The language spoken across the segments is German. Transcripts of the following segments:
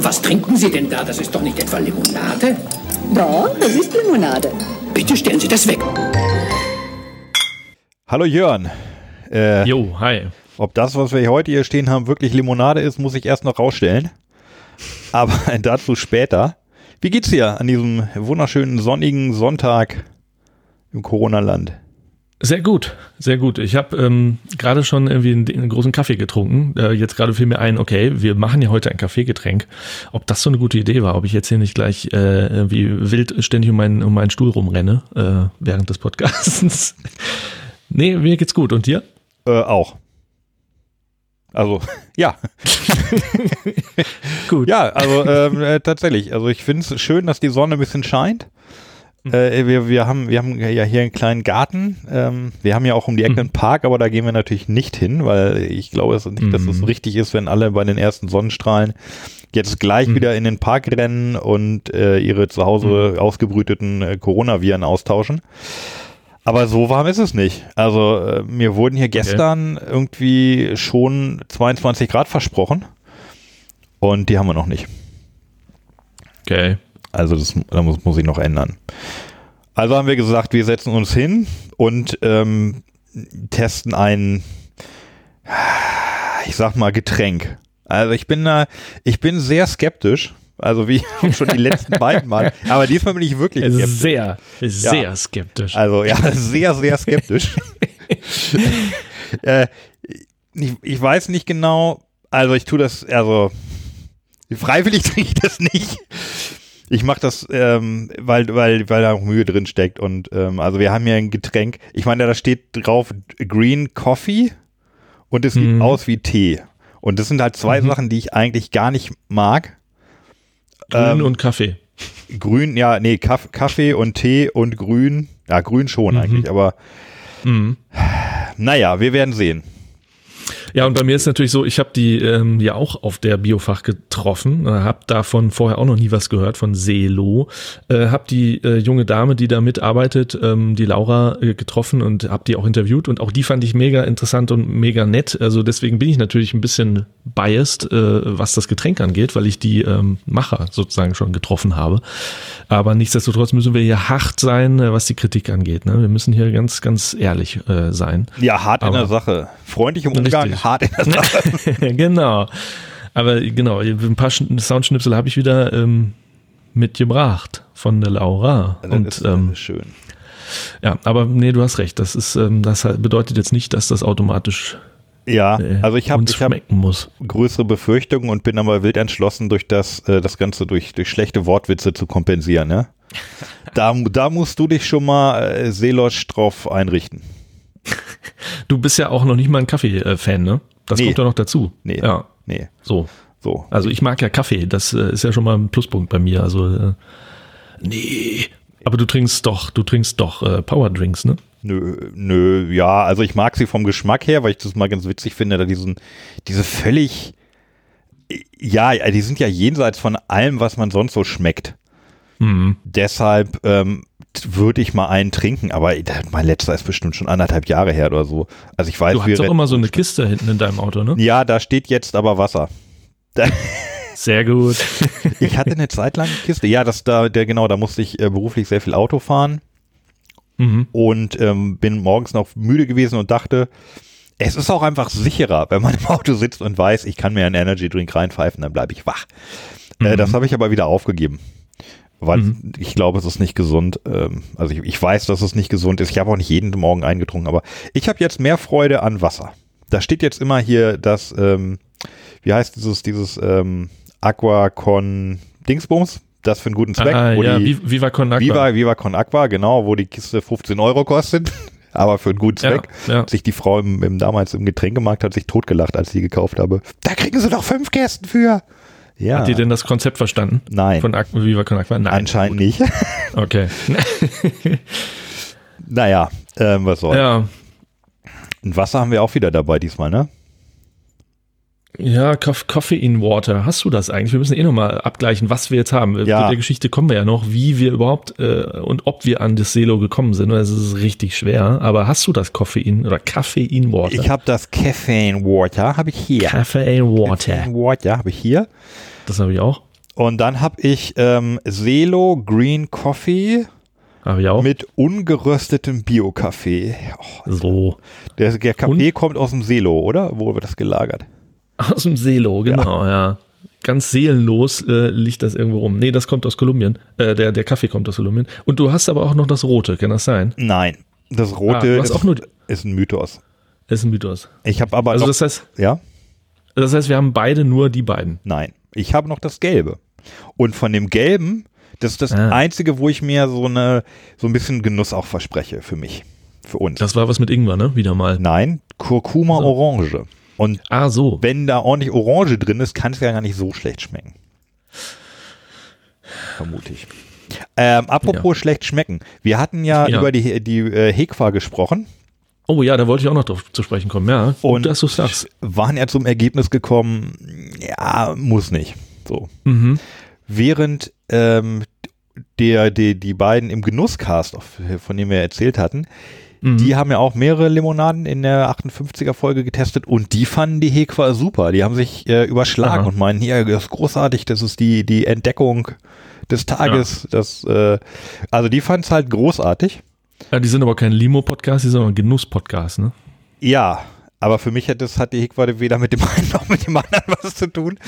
Was trinken Sie denn da? Das ist doch nicht etwa Limonade? Doch, das ist Limonade. Bitte stellen Sie das weg. Hallo Jörn. Äh, Jo, hi. ob das, was wir heute hier stehen haben, wirklich Limonade ist, muss ich erst noch rausstellen. Aber dazu später. Wie geht's dir an diesem wunderschönen sonnigen Sonntag im Corona-Land? Sehr gut, sehr gut. Ich habe ähm, gerade schon irgendwie einen, einen großen Kaffee getrunken. Äh, jetzt gerade fiel mir ein, okay, wir machen ja heute ein Kaffeegetränk. Ob das so eine gute Idee war, ob ich jetzt hier nicht gleich äh, irgendwie wild ständig um meinen, um meinen Stuhl rumrenne äh, während des Podcasts. nee, mir geht's gut. Und dir? Äh, auch. Also, ja. Gut. Ja, also ähm, äh, tatsächlich. Also ich finde es schön, dass die Sonne ein bisschen scheint. Äh, wir, wir, haben, wir haben ja hier einen kleinen Garten. Ähm, wir haben ja auch um die Ecke einen Park, aber da gehen wir natürlich nicht hin, weil ich glaube es nicht, dass es Mhm. richtig ist, wenn alle bei den ersten Sonnenstrahlen jetzt gleich Mhm. wieder in den Park rennen und äh, ihre zu Hause Mhm. ausgebrüteten äh, Coronaviren austauschen. Aber so warm ist es nicht. Also äh, mir wurden hier gestern irgendwie schon 22 Grad versprochen und die haben wir noch nicht. Okay. Also das da muss, muss ich noch ändern. Also haben wir gesagt, wir setzen uns hin und ähm, testen ein, ich sag mal, Getränk. Also ich bin da, ich bin sehr skeptisch. Also wie schon die letzten beiden Mal. Aber diesmal bin ich wirklich skeptisch. Sehr, sehr skeptisch. Also ja, sehr, sehr skeptisch. äh, ich, ich weiß nicht genau, also ich tue das, also freiwillig trinke ich das nicht. Ich mache das, ähm, weil, weil, weil da auch Mühe drin steckt. Und ähm, also wir haben hier ein Getränk, ich meine, da steht drauf Green Coffee und es sieht Mhm. aus wie Tee. Und das sind halt zwei Mhm. Sachen, die ich eigentlich gar nicht mag. Grün ähm, und Kaffee. Grün, ja, nee, Kaff, Kaffee und Tee und Grün. Ja, Grün schon Mhm. eigentlich, aber Mhm. naja, wir werden sehen. Ja, und bei mir ist natürlich so, ich habe die ähm, ja auch auf der Biofach getroffen, äh, habe davon vorher auch noch nie was gehört, von Selo. Äh, habe die äh, junge Dame, die da mitarbeitet, ähm, die Laura, äh, getroffen und habe die auch interviewt. Und auch die fand ich mega interessant und mega nett. Also deswegen bin ich natürlich ein bisschen biased, äh, was das Getränk angeht, weil ich die ähm, Macher sozusagen schon getroffen habe. Aber nichtsdestotrotz müssen wir hier hart sein, äh, was die Kritik angeht. Ne? Wir müssen hier ganz, ganz ehrlich äh, sein. Ja, hart in Aber- der Sache. Freundlich im Umgang, Richtig. hart in der Sache. genau. Aber genau, ein paar Schn- Soundschnipsel habe ich wieder ähm, mitgebracht von der Laura. Das Und ist ähm, schön. ja, aber nee, du hast recht. Das ist, ähm, das bedeutet jetzt nicht, dass das automatisch Ja, äh, also ich habe hab größere Befürchtungen und bin aber wild entschlossen, durch das, äh, das Ganze durch, durch schlechte Wortwitze zu kompensieren. Ne? Da, da musst du dich schon mal äh, Seelosch drauf einrichten. Du bist ja auch noch nicht mal ein Kaffee-Fan, ne? Das Nee. kommt ja noch dazu. Nee. Ja, Nee, so. so. Also ich mag ja Kaffee. Das äh, ist ja schon mal ein Pluspunkt bei mir. Also äh, nee. Aber du trinkst doch, du trinkst doch äh, Powerdrinks, ne? Nö, nö, ja, also ich mag sie vom Geschmack her, weil ich das mal ganz witzig finde, da diesen, diese völlig, ja, die sind ja jenseits von allem, was man sonst so schmeckt. Mhm. Deshalb ähm, würde ich mal einen trinken, aber mein letzter ist bestimmt schon anderthalb Jahre her oder so. Also ich weiß, Du hast doch immer so eine Kiste hinten in deinem Auto, ne? ja, da steht jetzt aber Wasser. Sehr gut. ich hatte eine Zeit lang eine Kiste. Ja, das da, der genau, da musste ich äh, beruflich sehr viel Auto fahren Mhm. und ähm, bin morgens noch müde gewesen und dachte, es ist auch einfach sicherer, wenn man im Auto sitzt und weiß, ich kann mir einen Energy Drink reinpfeifen, dann bleibe ich wach. Äh, Mhm. das habe ich aber wieder aufgegeben. Weil Mhm. ich glaube, es ist nicht gesund. Ähm, also ich, ich weiß, dass es nicht gesund ist. Ich habe auch nicht jeden Morgen eingetrunken, aber ich habe jetzt mehr Freude an Wasser. Da steht jetzt immer hier das, ähm, wie heißt dieses, dieses ähm, Aquacon Dingsbums, das für einen guten Zweck. Ah, ja, die, Vi- Viva Con Aqua. Viva, Viva Con Aqua, genau, wo die Kiste 15 Euro kostet, aber für einen guten ja, Zweck. ja. Sich die Frau im, im damals im Getränkemarkt hat sich totgelacht, als ich die gekauft habe. Da kriegen sie doch fünf Kästen für. Ja. Hat ihr denn das Konzept verstanden? Nein. Von Aqua, Viva Con Aqua? Nein. Anscheinend nicht. Okay. naja, ähm, was soll. ja. Und Wasser haben wir auch wieder dabei diesmal, ne? Ja, Coffee in Water. Hast du das eigentlich? Wir müssen eh nochmal abgleichen, was wir jetzt haben. Ja. Zu der Geschichte kommen wir ja noch, wie wir überhaupt äh, und ob wir an das Selo gekommen sind. Das ist richtig schwer. Aber hast du das Koffein oder Caffeine Water? Ich habe das Caffeine Water, habe ich hier. Caffeine Water. Caffeine Water habe ich hier. Das habe ich auch. Und dann habe ich ähm, Selo Green Coffee Habe ich auch. mit ungeröstetem Bio-Kaffee. Oh, so. der, der Kaffee kommt aus dem Selo, oder? Wo wird das gelagert? Aus dem Selo, genau, ja. Ganz seelenlos äh, liegt das irgendwo rum. Nee, das kommt aus Kolumbien. Äh, der, der Kaffee kommt aus Kolumbien. Und du hast aber auch noch das Rote, kann das sein? Nein, das Ah, rote hast ist, auch nur- ist ein Mythos. Ist ein Mythos. Ich habe aber Also noch, das heißt, ja, das heißt, wir haben beide nur die beiden. nein, ich habe noch das Gelbe. Und von dem Gelben, das ist das Ah. einzige, wo ich mir so eine so ein bisschen Genuss auch verspreche für mich, für uns. Das war was mit Ingwer, ne? Wieder mal. Nein, Kurkuma Orange. Und Ah, so. wenn da ordentlich Orange drin ist, kann es ja gar nicht so schlecht schmecken. Vermute ich. Ähm, apropos schlecht schmecken. Wir hatten ja, Ja. über die, die äh, Hekwa gesprochen Oh ja, da wollte ich auch noch drauf zu sprechen kommen, ja. und dass du sagst. waren ja zum Ergebnis gekommen, ja, muss nicht. So. Mhm. Während ähm, der, die, die beiden im Genusscast, von dem wir erzählt hatten, Mhm. die haben ja auch mehrere Limonaden in der 58er Folge getestet und die fanden die Hekwa super. Die haben sich äh, überschlagen Aha. und meinen, hier, das ist großartig, das ist die, die Entdeckung des Tages. Das, äh, also die fanden es halt großartig. Ja, die sind aber kein Limo-Podcast, die sind aber ein Genuss-Podcast, ne? Ja, aber für mich hat das hat die Hekwa weder mit dem einen noch mit dem anderen was zu tun.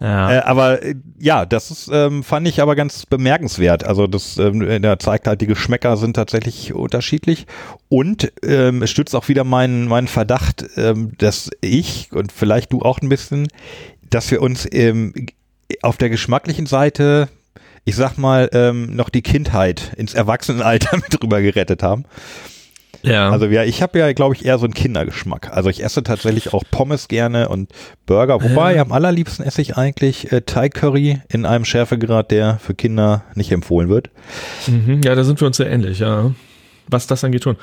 Ja. Äh, aber äh, ja, das ist, ähm, fand ich aber ganz bemerkenswert. Also das ähm, da zeigt halt, die Geschmäcker sind tatsächlich unterschiedlich und ähm, es stützt auch wieder meinen meinen Verdacht, ähm, dass ich und vielleicht du auch ein bisschen, dass wir uns ähm, auf der geschmacklichen Seite ich sag mal, ähm, noch die Kindheit ins Erwachsenenalter mit drüber gerettet haben. Ja. Also ja, ich habe ja, glaube ich, eher so einen Kindergeschmack. Also ich esse tatsächlich auch Pommes gerne und Burger. Wobei am allerliebsten esse ich eigentlich äh, Thai Curry in einem Schärfegrad, der für Kinder nicht empfohlen wird. Mhm, ja, da sind wir uns sehr ähnlich, ja. Was das angeht schon.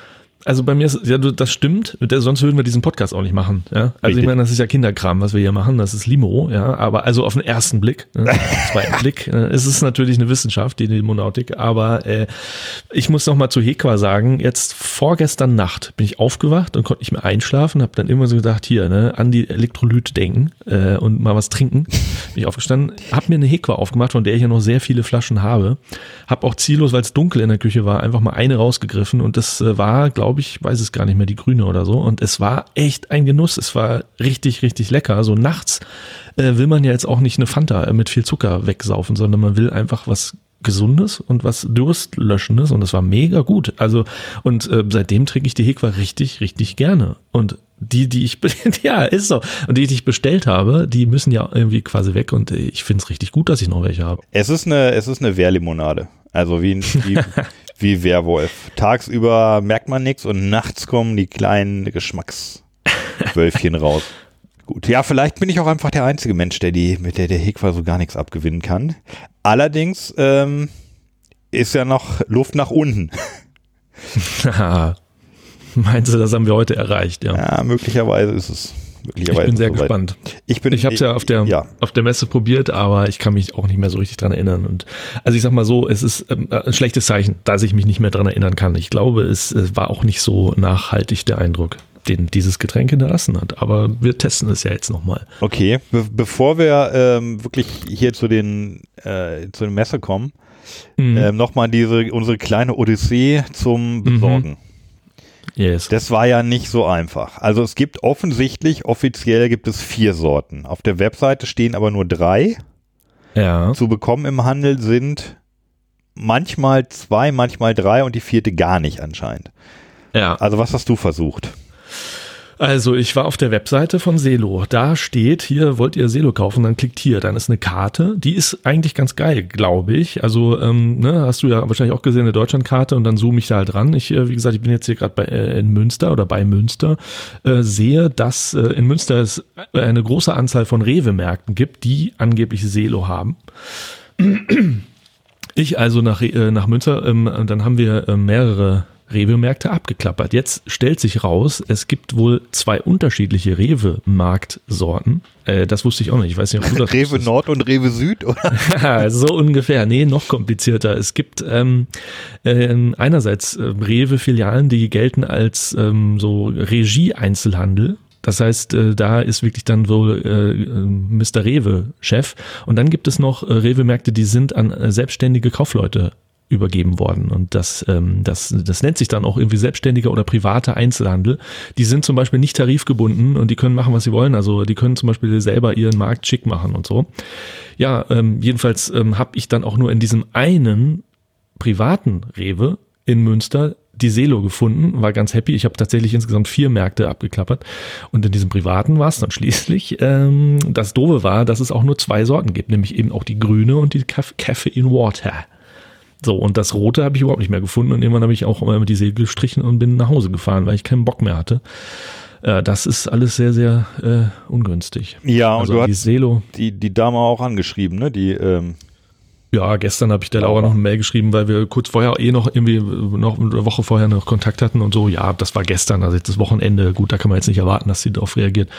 Also bei mir ist, ja, das stimmt, sonst würden wir diesen Podcast auch nicht machen, ja. Also Richtig. ich meine, das ist ja Kinderkram, was wir hier machen, das ist Limo, ja, aber also auf den ersten Blick, ne, auf den zweiten Blick, äh, ist es natürlich eine Wissenschaft, die Limonautik, aber äh, ich muss noch mal zu Hekwa sagen, jetzt vorgestern Nacht bin ich aufgewacht und konnte nicht mehr einschlafen, habe dann immer so gedacht, hier, ne, an die Elektrolyt denken äh, und mal was trinken. Bin ich aufgestanden, habe mir eine Hekwa aufgemacht, von der ich ja noch sehr viele Flaschen habe, habe auch ziellos, weil es dunkel in der Küche war, einfach mal eine rausgegriffen und das äh, war, glaube ich, weiß es gar nicht mehr, die grüne oder so und es war echt ein Genuss, es war richtig, richtig lecker. So nachts äh, will man ja jetzt auch nicht eine Fanta äh, mit viel Zucker wegsaufen, sondern man will einfach was Gesundes und was Durstlöschendes und das war mega gut. Also und äh, seitdem trinke ich die Hekwa richtig, richtig gerne. Und die, die ich, ja, ist so. Und die, die ich bestellt habe, die müssen ja irgendwie quasi weg und ich finde es richtig gut, dass ich noch welche habe. Es ist eine, es ist eine Wehrlimonade. Also wie, ein- wie, wie Werwolf. Tagsüber merkt man nichts und nachts kommen die kleinen Geschmackswölfchen raus. Gut, ja, vielleicht bin ich auch einfach der einzige Mensch, der die, mit der der Hekwa so gar nichts abgewinnen kann. Allerdings ähm, ist ja noch Luft nach unten. Meinst du, das haben wir heute erreicht, ja. Ja, möglicherweise ist es. Ich Möglicherweise bin ist sehr soweit. gespannt. Ich bin, Ich habe es ja auf der ja. auf der Messe probiert, aber ich kann mich auch nicht mehr so richtig dran erinnern. Und also ich sag mal so, es ist ähm, ein schlechtes Zeichen, dass ich mich nicht mehr dran erinnern kann. Ich glaube, es, äh, war auch nicht so nachhaltig der Eindruck, den dieses Getränk hinterlassen hat. Aber wir testen es ja jetzt nochmal. Okay, be bevor wir ähm, wirklich hier zu den äh, zu den Messe kommen, Mhm. ähm, nochmal diese unsere kleine Odyssee zum Besorgen. Yes. Das war ja nicht so einfach. Also es gibt offensichtlich, offiziell gibt es vier Sorten. Auf der Webseite stehen aber nur drei. Ja. Zu bekommen im Handel sind manchmal zwei, manchmal drei und die vierte gar nicht anscheinend. Ja. Also was hast du versucht? Also ich war auf der Webseite von Selo. Da steht hier, wollt ihr Selo kaufen, dann klickt hier. Dann ist eine Karte. Die ist eigentlich ganz geil, glaube ich. Also ähm, ne, hast du ja wahrscheinlich auch gesehen, eine Deutschlandkarte und dann zoome ich da halt ran. Ich, äh, wie gesagt, ich bin jetzt hier gerade bei äh, in Münster oder bei Münster, äh, sehe, dass äh, in Münster es eine große Anzahl von Rewe-Märkten gibt, die angeblich Selo haben. Ich also nach, äh, nach Münster, ähm, dann haben wir äh, mehrere Rewe-Märkte abgeklappert. Jetzt stellt sich raus, es gibt wohl zwei unterschiedliche Rewe-Marktsorten. Äh, das wusste ich auch nicht. Ich weiß nicht, ob du das Rewe. Nord und Rewe Süd, oder? so ungefähr. Nee, noch komplizierter. Es gibt ähm, ähm, einerseits äh, Rewe-Filialen, die gelten als ähm, so Regie-Einzelhandel. Das heißt, äh, da ist wirklich dann wohl äh, äh, Mr. Rewe Chef. Und dann gibt es noch äh, Rewe-Märkte, die sind an äh, selbstständige Kaufleute übergeben worden. Und das, ähm, das, das nennt sich dann auch irgendwie selbstständiger oder privater Einzelhandel. Die sind zum Beispiel nicht tarifgebunden und die können machen, was sie wollen. Also die können zum Beispiel selber ihren Markt schick machen und so. Ja, ähm, jedenfalls ähm, habe ich dann auch nur in diesem einen privaten Rewe in Münster die Selo gefunden, war ganz happy. Ich habe tatsächlich insgesamt vier Märkte abgeklappert. Und in diesem privaten war es dann schließlich. Ähm, das Doofe war, dass es auch nur zwei Sorten gibt, nämlich eben auch die grüne und die Cafe in Water. So, und das rote habe ich überhaupt nicht mehr gefunden. Und irgendwann habe ich auch immer die Segel gestrichen und bin nach Hause gefahren, weil ich keinen Bock mehr hatte. Äh, das ist alles sehr, sehr äh, ungünstig. Ja, und also du die hast Selo. die, die Dame auch angeschrieben, ne? Die, ähm, Ja, gestern habe ich der Laura noch eine Mail geschrieben, weil wir kurz vorher eh noch irgendwie noch eine Woche vorher noch Kontakt hatten und so. Ja, das war gestern, also jetzt das Wochenende. Gut, da kann man jetzt nicht erwarten, dass sie darauf reagiert.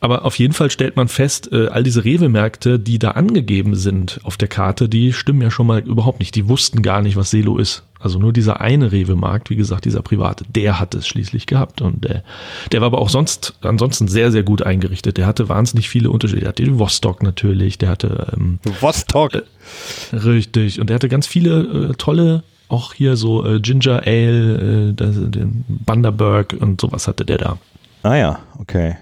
Aber auf jeden Fall stellt man fest, äh, all diese Rewe-Märkte, die da angegeben sind auf der Karte, die stimmen ja schon mal überhaupt nicht. Die wussten gar nicht, was Selo ist. Also nur dieser eine Rewe-Markt, wie gesagt, dieser private, der hat es schließlich gehabt. Und äh, der war aber auch sonst, ansonsten sehr, sehr gut eingerichtet. Der hatte wahnsinnig viele Unterschiede. Der hatte den Vostok natürlich, der hatte ähm, Vostok. Äh, Richtig. Und er hatte ganz viele äh, tolle, auch hier so äh, Ginger Ale, äh, das, den Bundaberg und sowas hatte der da. Ah ja, okay.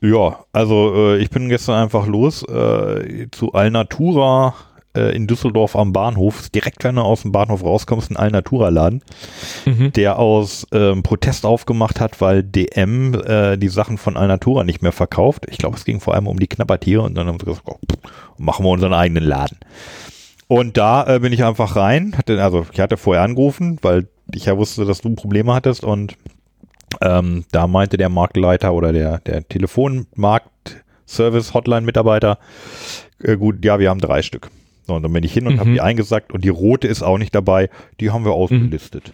Ja, also äh, ich bin gestern einfach los äh, zu Alnatura äh, in Düsseldorf am Bahnhof. Direkt, wenn du aus dem Bahnhof rauskommst, ein Alnatura-Laden, Mhm. der aus ähm, Protest aufgemacht hat, weil DM äh, die Sachen von Alnatura nicht mehr verkauft. Ich glaube, es ging vor allem um die Knabbertiere und dann haben sie gesagt, oh, machen wir unseren eigenen Laden. Und da äh, bin ich einfach rein, hatte, also ich hatte vorher angerufen, weil ich ja wusste, dass du Probleme hattest und ähm, da meinte der Marktleiter oder der, der Telefonmarkt-Service-Hotline-Mitarbeiter, äh, gut, ja, wir haben drei Stück. So, und dann bin ich hin und Mhm. habe die eingesackt und die rote ist auch nicht dabei, die haben wir ausgelistet.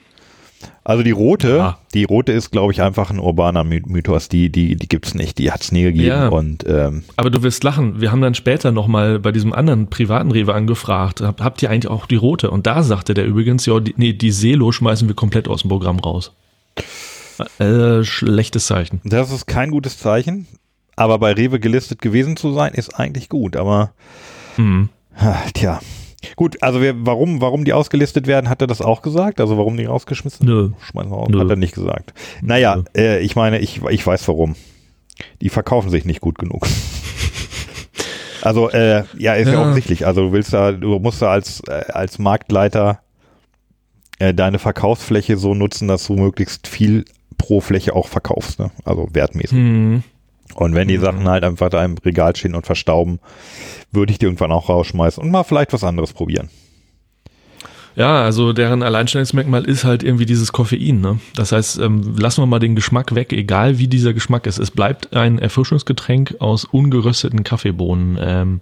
Also die rote, Ja. die rote ist, glaube ich, einfach ein urbaner My- Mythos, die, die, die gibt's nicht, die hat's nie gegeben Ja. und ähm, Aber du wirst lachen. Wir haben dann später nochmal bei diesem anderen privaten Rewe angefragt, hab, habt ihr eigentlich auch die rote? Und da sagte der übrigens, ja, die, nee, die Selo schmeißen wir komplett aus dem Programm raus. Äh, schlechtes Zeichen. das ist kein gutes Zeichen. Aber bei Rewe gelistet gewesen zu sein, ist eigentlich gut, aber Hm. Tja. Gut, also wir, warum, warum die ausgelistet werden, hat er das auch gesagt? Also warum die rausgeschmissen? Nö. Schmeißen wir raus, Nö. hat er nicht gesagt. Naja, äh, ich meine, ich, ich weiß warum. Die verkaufen sich nicht gut genug. Also, äh, ja, ist ja. Ja. offensichtlich. Also du willst da, du musst da als, äh, als Marktleiter äh, deine Verkaufsfläche so nutzen, dass du möglichst viel pro Fläche auch verkaufst, ne? Also wertmäßig. Hm. Und wenn die Sachen halt einfach da im Regal stehen und verstauben, würde ich die irgendwann auch rausschmeißen und mal vielleicht was anderes probieren. Ja, also deren Alleinstellungsmerkmal ist halt irgendwie dieses Koffein. Ne? Das heißt, ähm, lassen wir mal den Geschmack weg, egal wie dieser Geschmack ist. Es bleibt ein Erfrischungsgetränk aus ungerösteten Kaffeebohnen. Ähm,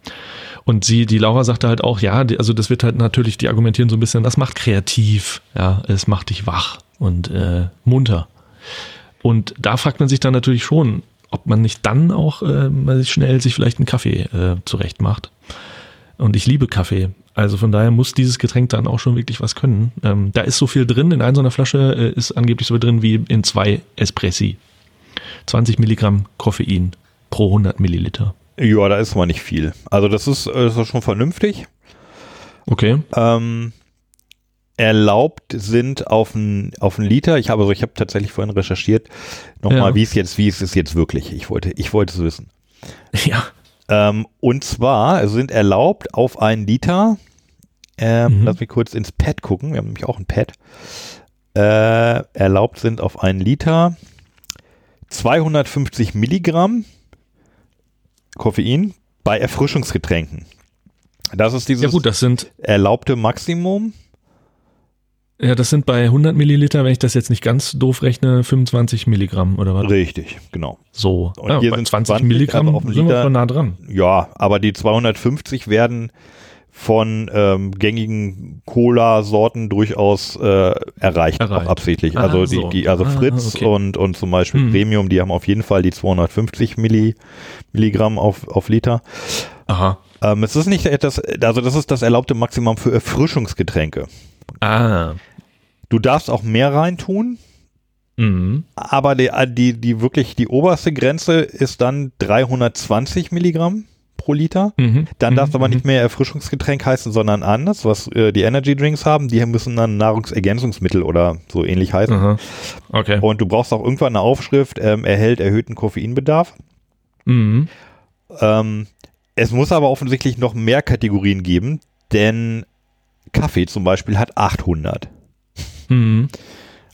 und sie, die Laura sagte halt auch, ja, die, also das wird halt natürlich, die argumentieren so ein bisschen, das macht kreativ, ja, es macht dich wach und äh, munter. Und da fragt man sich dann natürlich schon, ob man nicht dann auch äh, schnell sich vielleicht einen Kaffee äh, zurecht macht. Und ich liebe Kaffee. Also von daher muss dieses Getränk dann auch schon wirklich was können. Ähm, da ist so viel drin. In einer so einer Flasche äh, ist angeblich so viel drin wie in zwei Espressi. 20 Milligramm Koffein pro 100 Milliliter. Ja, da ist mal nicht viel. Also das ist, äh, das ist schon vernünftig. Okay. Ähm, erlaubt sind auf einen auf einen Liter. Ich habe also ich habe tatsächlich vorhin recherchiert nochmal, Ja. wie es jetzt wie es ist jetzt wirklich. Ich wollte ich wollte es wissen. Ja. Ähm, und zwar sind erlaubt auf einen Liter. Ähm, Mhm. Lass mich kurz ins Pad gucken. Wir haben nämlich auch ein Pad. Äh, erlaubt sind auf einen Liter 250 Milligramm Koffein bei Erfrischungsgetränken. Das ist dieses Ja gut, das sind, erlaubte Maximum. Ja, das sind bei 100 Milliliter, wenn ich das jetzt nicht ganz doof rechne, 25 Milligramm oder was? Richtig, genau. So. Und ja, hier sind 20 20, Milligramm also auf sind wir schon nah dran. Ja, aber die 250 werden von ähm, gängigen Cola-Sorten durchaus äh, erreicht, Erreicht. auch absichtlich. Ah, Also so. die, die, also Ah, Fritz okay. und, und zum Beispiel Hm. Premium, die haben auf jeden Fall die 250 Milli, Milligramm auf, auf Liter. Aha. Ähm, es ist nicht etwas, also das ist das erlaubte Maximum für Erfrischungsgetränke. Ah. Du darfst auch mehr reintun, Mhm. aber die, die, die wirklich die oberste Grenze ist dann 320 Milligramm pro Liter. Mhm. Dann mhm. darf es aber nicht mehr Erfrischungsgetränk heißen, sondern anders, was äh, die Energy Drinks haben. Die müssen dann Nahrungsergänzungsmittel oder so ähnlich heißen. Aha. Okay. Und du brauchst auch irgendwann eine Aufschrift, ähm, erhält erhöhten Koffeinbedarf. Mhm. Ähm, es muss aber offensichtlich noch mehr Kategorien geben, denn Kaffee zum Beispiel hat 800 Mhm.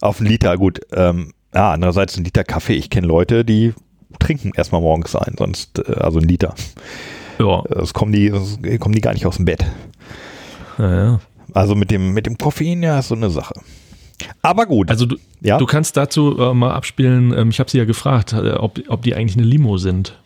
auf einen Liter. Gut, ähm, ja, andererseits ein Liter Kaffee. Ich kenne Leute, die trinken erstmal morgens ein, sonst, äh, also ein Liter. Ja. Das kommen die, das kommen die gar nicht aus dem Bett. ja, ja. Also mit dem, mit dem Koffein, ja, ist so eine Sache. Aber gut. Also du, ja. du kannst dazu äh, mal abspielen, ähm, ich habe sie ja gefragt, äh, ob, ob die eigentlich eine Limo sind.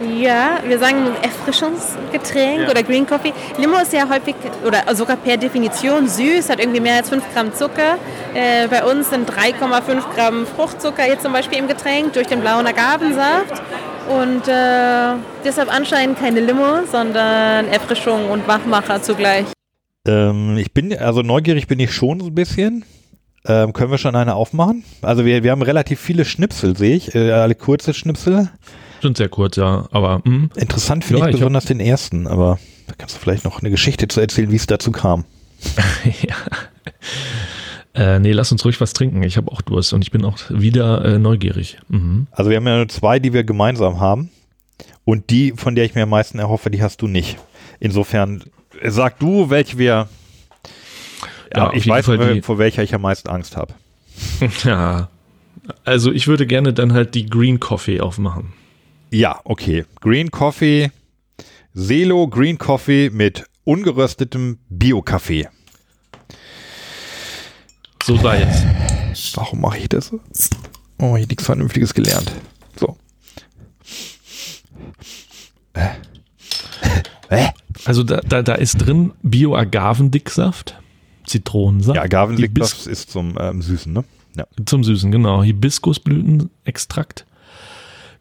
Ja, wir sagen Erfrischungsgetränk oder Green Coffee. Limo ist ja häufig oder sogar per Definition süß, hat irgendwie mehr als 5 Gramm Zucker. Äh, bei uns sind 3,5 Gramm Fruchtzucker jetzt zum Beispiel im Getränk durch den blauen Agavensaft. Und äh, deshalb anscheinend keine Limo, sondern Erfrischung und Wachmacher zugleich. ähm, ich bin, also neugierig bin ich schon so ein bisschen. Ähm, können wir schon eine aufmachen? Also wir, wir haben relativ viele Schnipsel, sehe ich. Äh, alle kurze Schnipsel. Sind sehr kurz, ja, aber hm. Interessant finde Ja, ich ich besonders den ersten, aber da kannst du vielleicht noch eine Geschichte zu erzählen, wie es dazu kam. ja. Äh, nee, lass uns ruhig was trinken. Ich habe auch Durst und ich bin auch wieder äh, neugierig. Mhm. Also wir haben ja nur zwei, die wir gemeinsam haben. Und die, von der ich mir am meisten erhoffe, die hast du nicht. Insofern, äh, sag du, welche wir. Ja, ich weiß, Fall vor- die- vor welcher ich am meisten Angst habe. Ja. Also ich würde gerne dann halt die Green Coffee aufmachen. Ja, okay. Green Coffee, Selo Green Coffee mit ungeröstetem Bio-Kaffee. So sei es. Warum mache ich das? Oh, ich nichts Vernünftiges gelernt. So. Äh. Äh. Also da, da, da ist drin Bio-Agavendicksaft, Zitronensaft, Ja, Agavendick, Hibis- das ist zum ähm, Süßen, ne? Ja. zum Süßen, genau. Hibiskusblütenextrakt,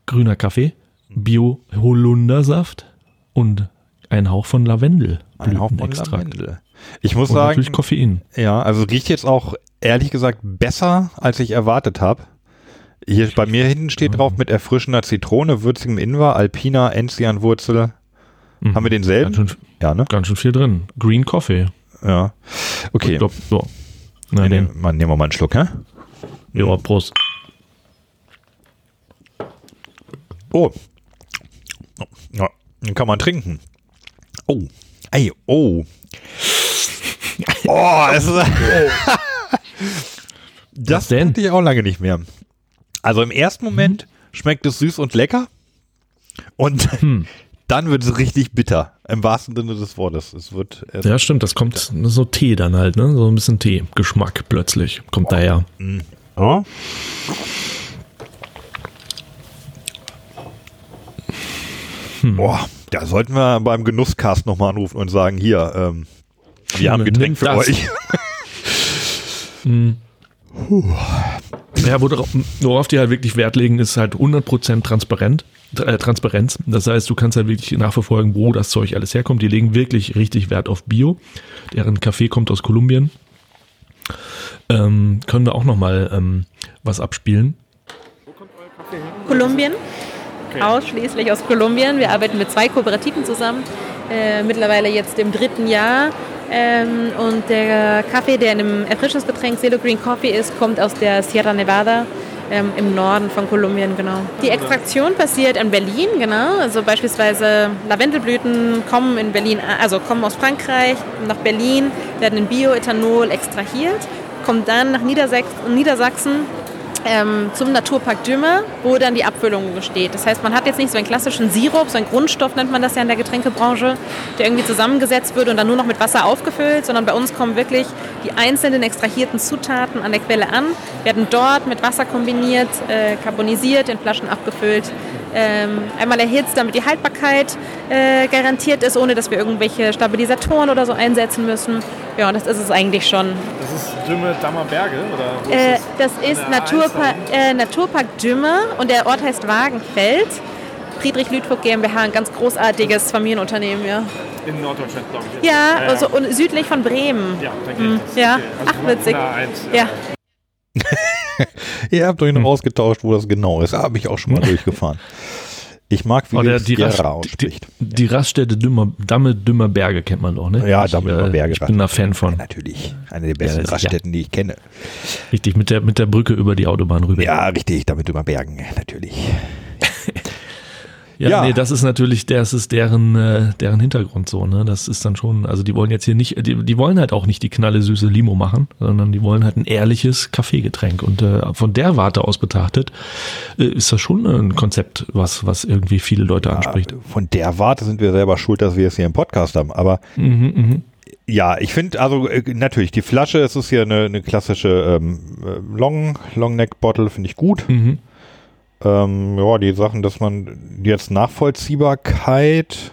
grüner Kaffee, Bio-Holundersaft und ein Hauch von Ein Hauch von Lavendelblütenextrakt. Lavendel. Ich muss Und sagen, natürlich Koffein. ja, also riecht jetzt auch ehrlich gesagt besser, als ich erwartet habe. Hier bei mir hinten steht drauf mit erfrischender Zitrone, würzigem Ingwer, Alpina, Enzianwurzel. Mhm. Haben wir denselben? Ganz schön, Ja, ne? ganz schön viel drin. Green Coffee. Ja. Okay. Ich glaub, so. Na, nehmen, nehmen wir mal einen Schluck, hä? Ja, Prost. Oh. Ja, den kann man trinken. Oh. Ey, oh. Oh, es ist. das hatte ich auch lange nicht mehr. Also im ersten Moment schmeckt es süß und lecker. Und Hm. dann wird es richtig bitter. Im wahrsten Sinne des Wortes. Es wird. Es Ja, stimmt, das kommt so Tee dann halt, ne? So ein bisschen Tee-Geschmack plötzlich kommt daher. Ja. Boah, da sollten wir beim Genusscast nochmal anrufen und sagen, hier, ähm, wir haben Getränk für das. euch. Ja, worauf, worauf die halt wirklich Wert legen, ist halt 100% transparent, äh, Transparenz. Das heißt, du kannst halt wirklich nachverfolgen, wo das Zeug alles herkommt. Die legen wirklich richtig Wert auf Bio. Deren Kaffee kommt aus Kolumbien. Ähm, können wir auch nochmal ähm, was abspielen. Kolumbien, ausschließlich aus Kolumbien. Wir arbeiten mit zwei Kooperativen zusammen, äh, mittlerweile jetzt im dritten Jahr. Ähm, und der Kaffee, der in einem Erfrischungsgetränk Celo Green Coffee ist, kommt aus der Sierra Nevada ähm, im Norden von Kolumbien, genau. Die Extraktion passiert in Berlin, genau. Also beispielsweise Lavendelblüten kommen in Berlin, also kommen aus Frankreich nach Berlin, werden in Bioethanol extrahiert, kommt dann nach Niedersachsen ähm, zum Naturpark Dümmer, wo dann die Abfüllung steht. Das heißt, man hat jetzt nicht so einen klassischen Sirup, so einen Grundstoff nennt man das ja in der Getränkebranche, der irgendwie zusammengesetzt wird und dann nur noch mit Wasser aufgefüllt, sondern bei uns kommen wirklich die einzelnen extrahierten Zutaten an der Quelle an, werden dort mit Wasser kombiniert, äh, carbonisiert, in Flaschen abgefüllt einmal erhitzt, damit die Haltbarkeit äh, garantiert ist, ohne dass wir irgendwelche Stabilisatoren oder so einsetzen müssen. Ja, und das ist es eigentlich schon. Das ist Dümme Dammer Berge? Oder Äh, ist das? das ist An der Naturpa A1 äh, Naturpark Dümme und der Ort heißt Wagenfeld. Friedrich Lüdvogt GmbH, ein ganz großartiges Familienunternehmen, ja. In Norddeutschland, glaube ich. Ja, ja. also und südlich von Bremen. Ja, da geht das. Ja, Okay. ach von- witzig. von der A1, Ja. Ihr habt euch noch Hm. ausgetauscht, wo das genau ist. Habe ich auch schon mal durchgefahren. Ich mag, wie Oh, der, die, Rast, die, die Raststätte Dümmer, Damme Dümmer Berge kennt man doch, ne? Ja, Damme äh, Dümmer Berge. Ich bin da Fan von. Natürlich. Eine der besten Ja. Raststätten, die ich kenne. Richtig, mit der, mit der Brücke über die Autobahn rüber. Ja, richtig, damit über Bergen, natürlich. Ja, Ja. nee, das ist natürlich, das ist deren, äh, deren Hintergrund so, ne? Das ist dann schon, also die wollen jetzt hier nicht, die, die wollen halt auch nicht die knalle süße Limo machen, sondern die wollen halt ein ehrliches Kaffeegetränk. Und äh, von der Warte aus betrachtet, äh, ist das schon ein Konzept, was, was irgendwie viele Leute anspricht. Von der Warte sind wir selber schuld, dass wir es hier im Podcast haben. Aber Mhm, mhm. ja, ich finde, also äh, natürlich, die Flasche, es ist hier eine, eine klassische ähm, äh, Long, Long Neck Bottle, finde ich gut. Mhm. Ähm, ja, die Sachen, dass man jetzt Nachvollziehbarkeit,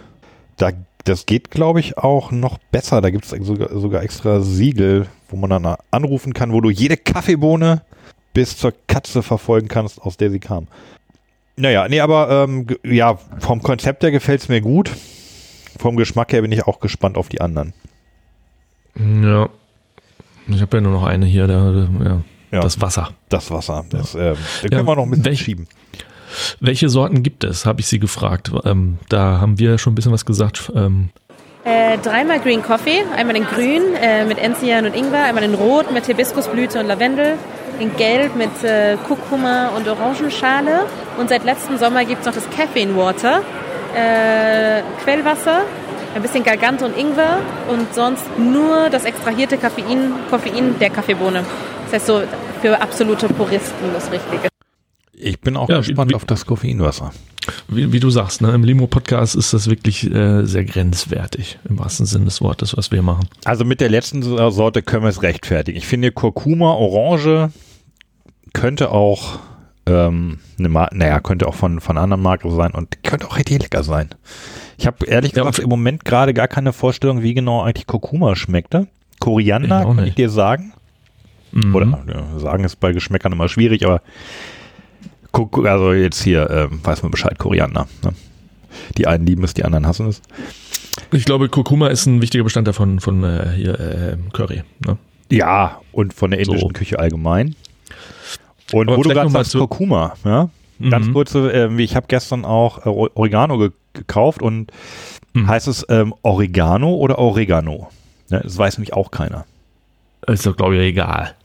da, das geht, glaube ich, auch noch besser. Da gibt es sogar, sogar extra Siegel, wo man dann anrufen kann, wo du jede Kaffeebohne bis zur Katze verfolgen kannst, aus der sie kam. Naja, nee, aber ähm, ja, vom Konzept her gefällt es mir gut. Vom Geschmack her bin ich auch gespannt auf die anderen. Ja. Ich habe ja nur noch eine hier, da, ja, Ja. das Wasser. Das Wasser, das ähm, da Ja, können wir noch ein bisschen welch- schieben. Welche Sorten gibt es, habe ich sie gefragt. Ähm, da haben wir schon ein bisschen was gesagt. Ähm, Äh, dreimal Green Coffee, einmal in Grün äh, mit Enzian und Ingwer, einmal in Rot mit Hibiskusblüte und Lavendel, in Gelb mit äh, Kurkuma und Orangenschale und seit letztem Sommer gibt es noch das Caffeine Water, äh, Quellwasser, ein bisschen Galgant und Ingwer und sonst nur das extrahierte Koffein, Koffein der Kaffeebohne. Das heißt so für absolute Puristen das Richtige. Ich bin auch Ja, gespannt wie- auf das Koffeinwasser. wie, wie du sagst, ne, im Limo-Podcast ist das wirklich äh, sehr grenzwertig, im wahrsten Sinne des Wortes, was wir machen. Also mit der letzten Sorte können wir es rechtfertigen. Ich finde Kurkuma, Orange könnte auch, ähm, eine Mar naja, könnte auch von, von anderen Marken sein und könnte auch richtig lecker sein. Ich habe ehrlich Ja, gesagt und- im Moment gerade gar keine Vorstellung, wie genau eigentlich Kurkuma schmeckte. Koriander, kann ich dir sagen. Mhm. Oder sagen ist bei Geschmäckern immer schwierig, aber also jetzt hier ähm, weiß man Bescheid, Koriander. Ne? Die einen lieben es, die anderen hassen es. Ich glaube, Kurkuma ist ein wichtiger Bestandteil von, von äh, hier, äh, Curry. Ne? Ja, und von der indischen So. Küche allgemein. Und Aber wo du gerade sagst, Kurkuma, ja, ganz Mhm. kurze, ähm, ich habe gestern auch äh, Or- Oregano ge gekauft und Mhm. heißt es ähm, Oregano oder Oregano? Ja, das weiß nämlich auch keiner. Ist doch, glaube ich, egal.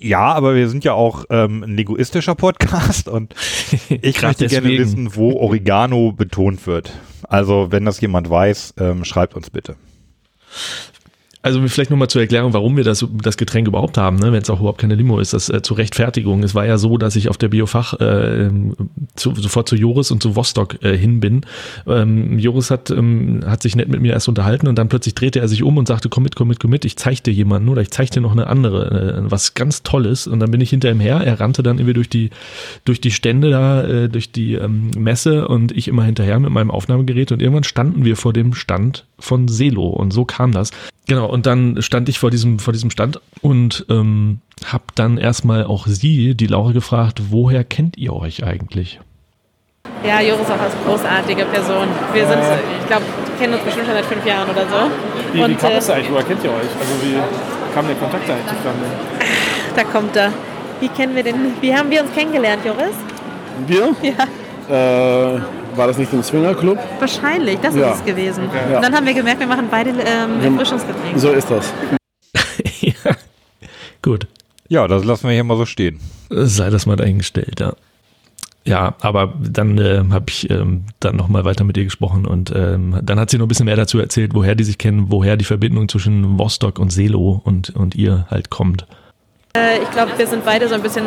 Ja, aber wir sind ja auch ähm, ein linguistischer Podcast und ich möchte gerne deswegen. wissen, wo Oregano betont wird. Also, wenn das jemand weiß, ähm, schreibt uns bitte. Also vielleicht nochmal zur Erklärung, warum wir das, das Getränk überhaupt haben, ne? wenn es auch überhaupt keine Limo ist, das äh, zur Rechtfertigung. Es war ja so, dass ich auf der Biofach äh, zu, sofort zu Joris und zu Vostok äh, hin bin. Ähm, Joris hat, ähm, hat sich nett mit mir erst unterhalten und dann plötzlich drehte er sich um und sagte, komm mit, komm mit, komm mit, ich zeig dir jemanden oder ich zeig dir noch eine andere, äh, was ganz Tolles. Und dann bin ich hinter ihm her, er rannte dann irgendwie durch die, durch die Stände da, äh, durch die ähm, Messe und ich immer hinterher mit meinem Aufnahmegerät und irgendwann standen wir vor dem Stand von Selo und so kam das. Genau, und dann stand ich vor diesem, vor diesem Stand und ähm, habe dann erstmal auch sie, die Laura, gefragt, woher kennt ihr euch eigentlich? Ja, Joris ist auch eine großartige Person. Wir sind, ich glaube, kennen uns bestimmt schon seit fünf Jahren oder so. Wie, wie Und kam äh, das eigentlich? Woher kennt ihr euch? Also wie kam der Kontakt eigentlich zustande? da kommt er. Wie kennen wir den? Wie haben wir uns kennengelernt, Joris? Wir? Ja, Äh, war das nicht im Swingerclub? wahrscheinlich. Das Ja. ist es gewesen. Ja. Und dann haben wir gemerkt, wir machen beide ähm, Erfrischungsgetränke. So ist das. ja, gut. Ja, das lassen wir hier mal so stehen. Sei das mal dahingestellt, ja. Ja, aber dann äh, habe ich ähm, dann nochmal weiter mit ihr gesprochen und ähm, dann hat sie noch ein bisschen mehr dazu erzählt, woher die sich kennen, woher die Verbindung zwischen Vostok und Selo und, und ihr halt kommt. Äh, ich glaube, wir sind beide so ein bisschen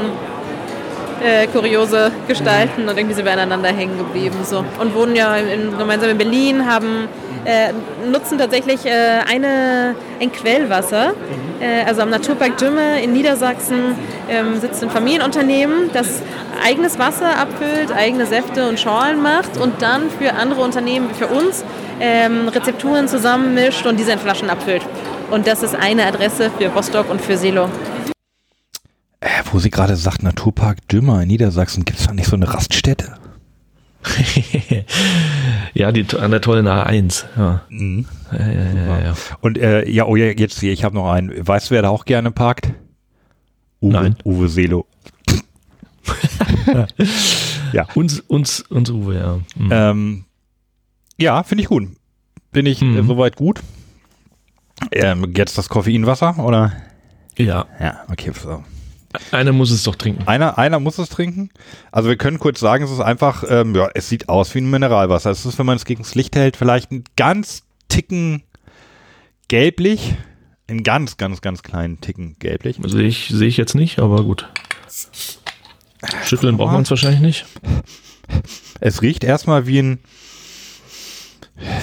äh, kuriose Gestalten und irgendwie sind wir aneinander hängen geblieben. So. Und wohnen ja in, gemeinsam in Berlin, haben, äh, nutzen tatsächlich äh, eine, ein Quellwasser. Äh, also am Naturpark Dümme in Niedersachsen ähm, sitzt ein Familienunternehmen, das eigenes Wasser abfüllt, eigene Säfte und Schorlen macht und dann für andere Unternehmen wie für uns ähm, Rezepturen zusammenmischt und diese in Flaschen abfüllt. Und das ist eine Adresse für Rostock und für Selo. Äh, wo sie gerade sagt, Naturpark Dümmer in Niedersachsen, gibt es da nicht so eine Raststätte? ja, die, an der tollen A1. Ja. Mhm. Ja, ja, ja. Und äh, ja, oh ja, jetzt hier, ich habe noch einen. Weißt du, wer da auch gerne parkt? Uwe, Nein. Uwe Selo. ja. Uns, uns, uns Uwe, ja. Mhm. Ähm, ja, finde ich gut. Bin ich äh, Mhm. soweit gut. Ähm, jetzt das Koffeinwasser, oder? ja, Ja, okay. So. Einer muss es doch trinken. Einer, einer muss es trinken. Also wir können kurz sagen, es ist einfach, ähm, ja, es sieht aus wie ein Mineralwasser. Es ist, wenn man es gegen das Licht hält, vielleicht ein ganz Ticken gelblich. Einen ganz, ganz, ganz kleinen Ticken gelblich. Sehe ich, sehe ich jetzt nicht, aber gut. Schütteln braucht man es wahrscheinlich nicht. Es riecht erstmal wie ein,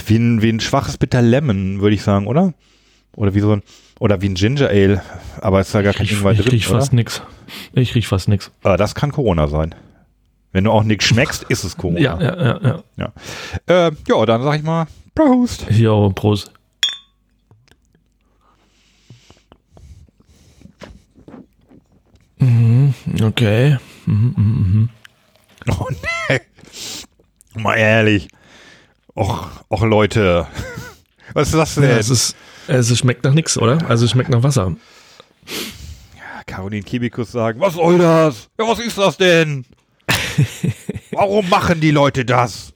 wie ein, wie ein schwaches Bitter Lemon, würde ich sagen, oder? Oder wie so ein, oder wie ein Ginger Ale. Aber ist da gar kein Ich, Ingwer ich drin, riech oder? fast nix. Ich riech fast nix. Ah, das kann Corona sein. Wenn du auch nichts schmeckst, ist es Corona. Ja, ja, ja, ja. Ja, äh, ja dann sag ich mal, Prost. Jo, Prost. Mhm, okay. Mhm, mhm, mhm. Oh nee. Mal ehrlich. Och, och Leute. Was ist das denn? Ja, es, ist, es schmeckt nach nix, oder? Also es schmeckt nach Wasser. Caroline Kibikus sagen, was soll das? Ja, was ist das denn? Warum machen die Leute das?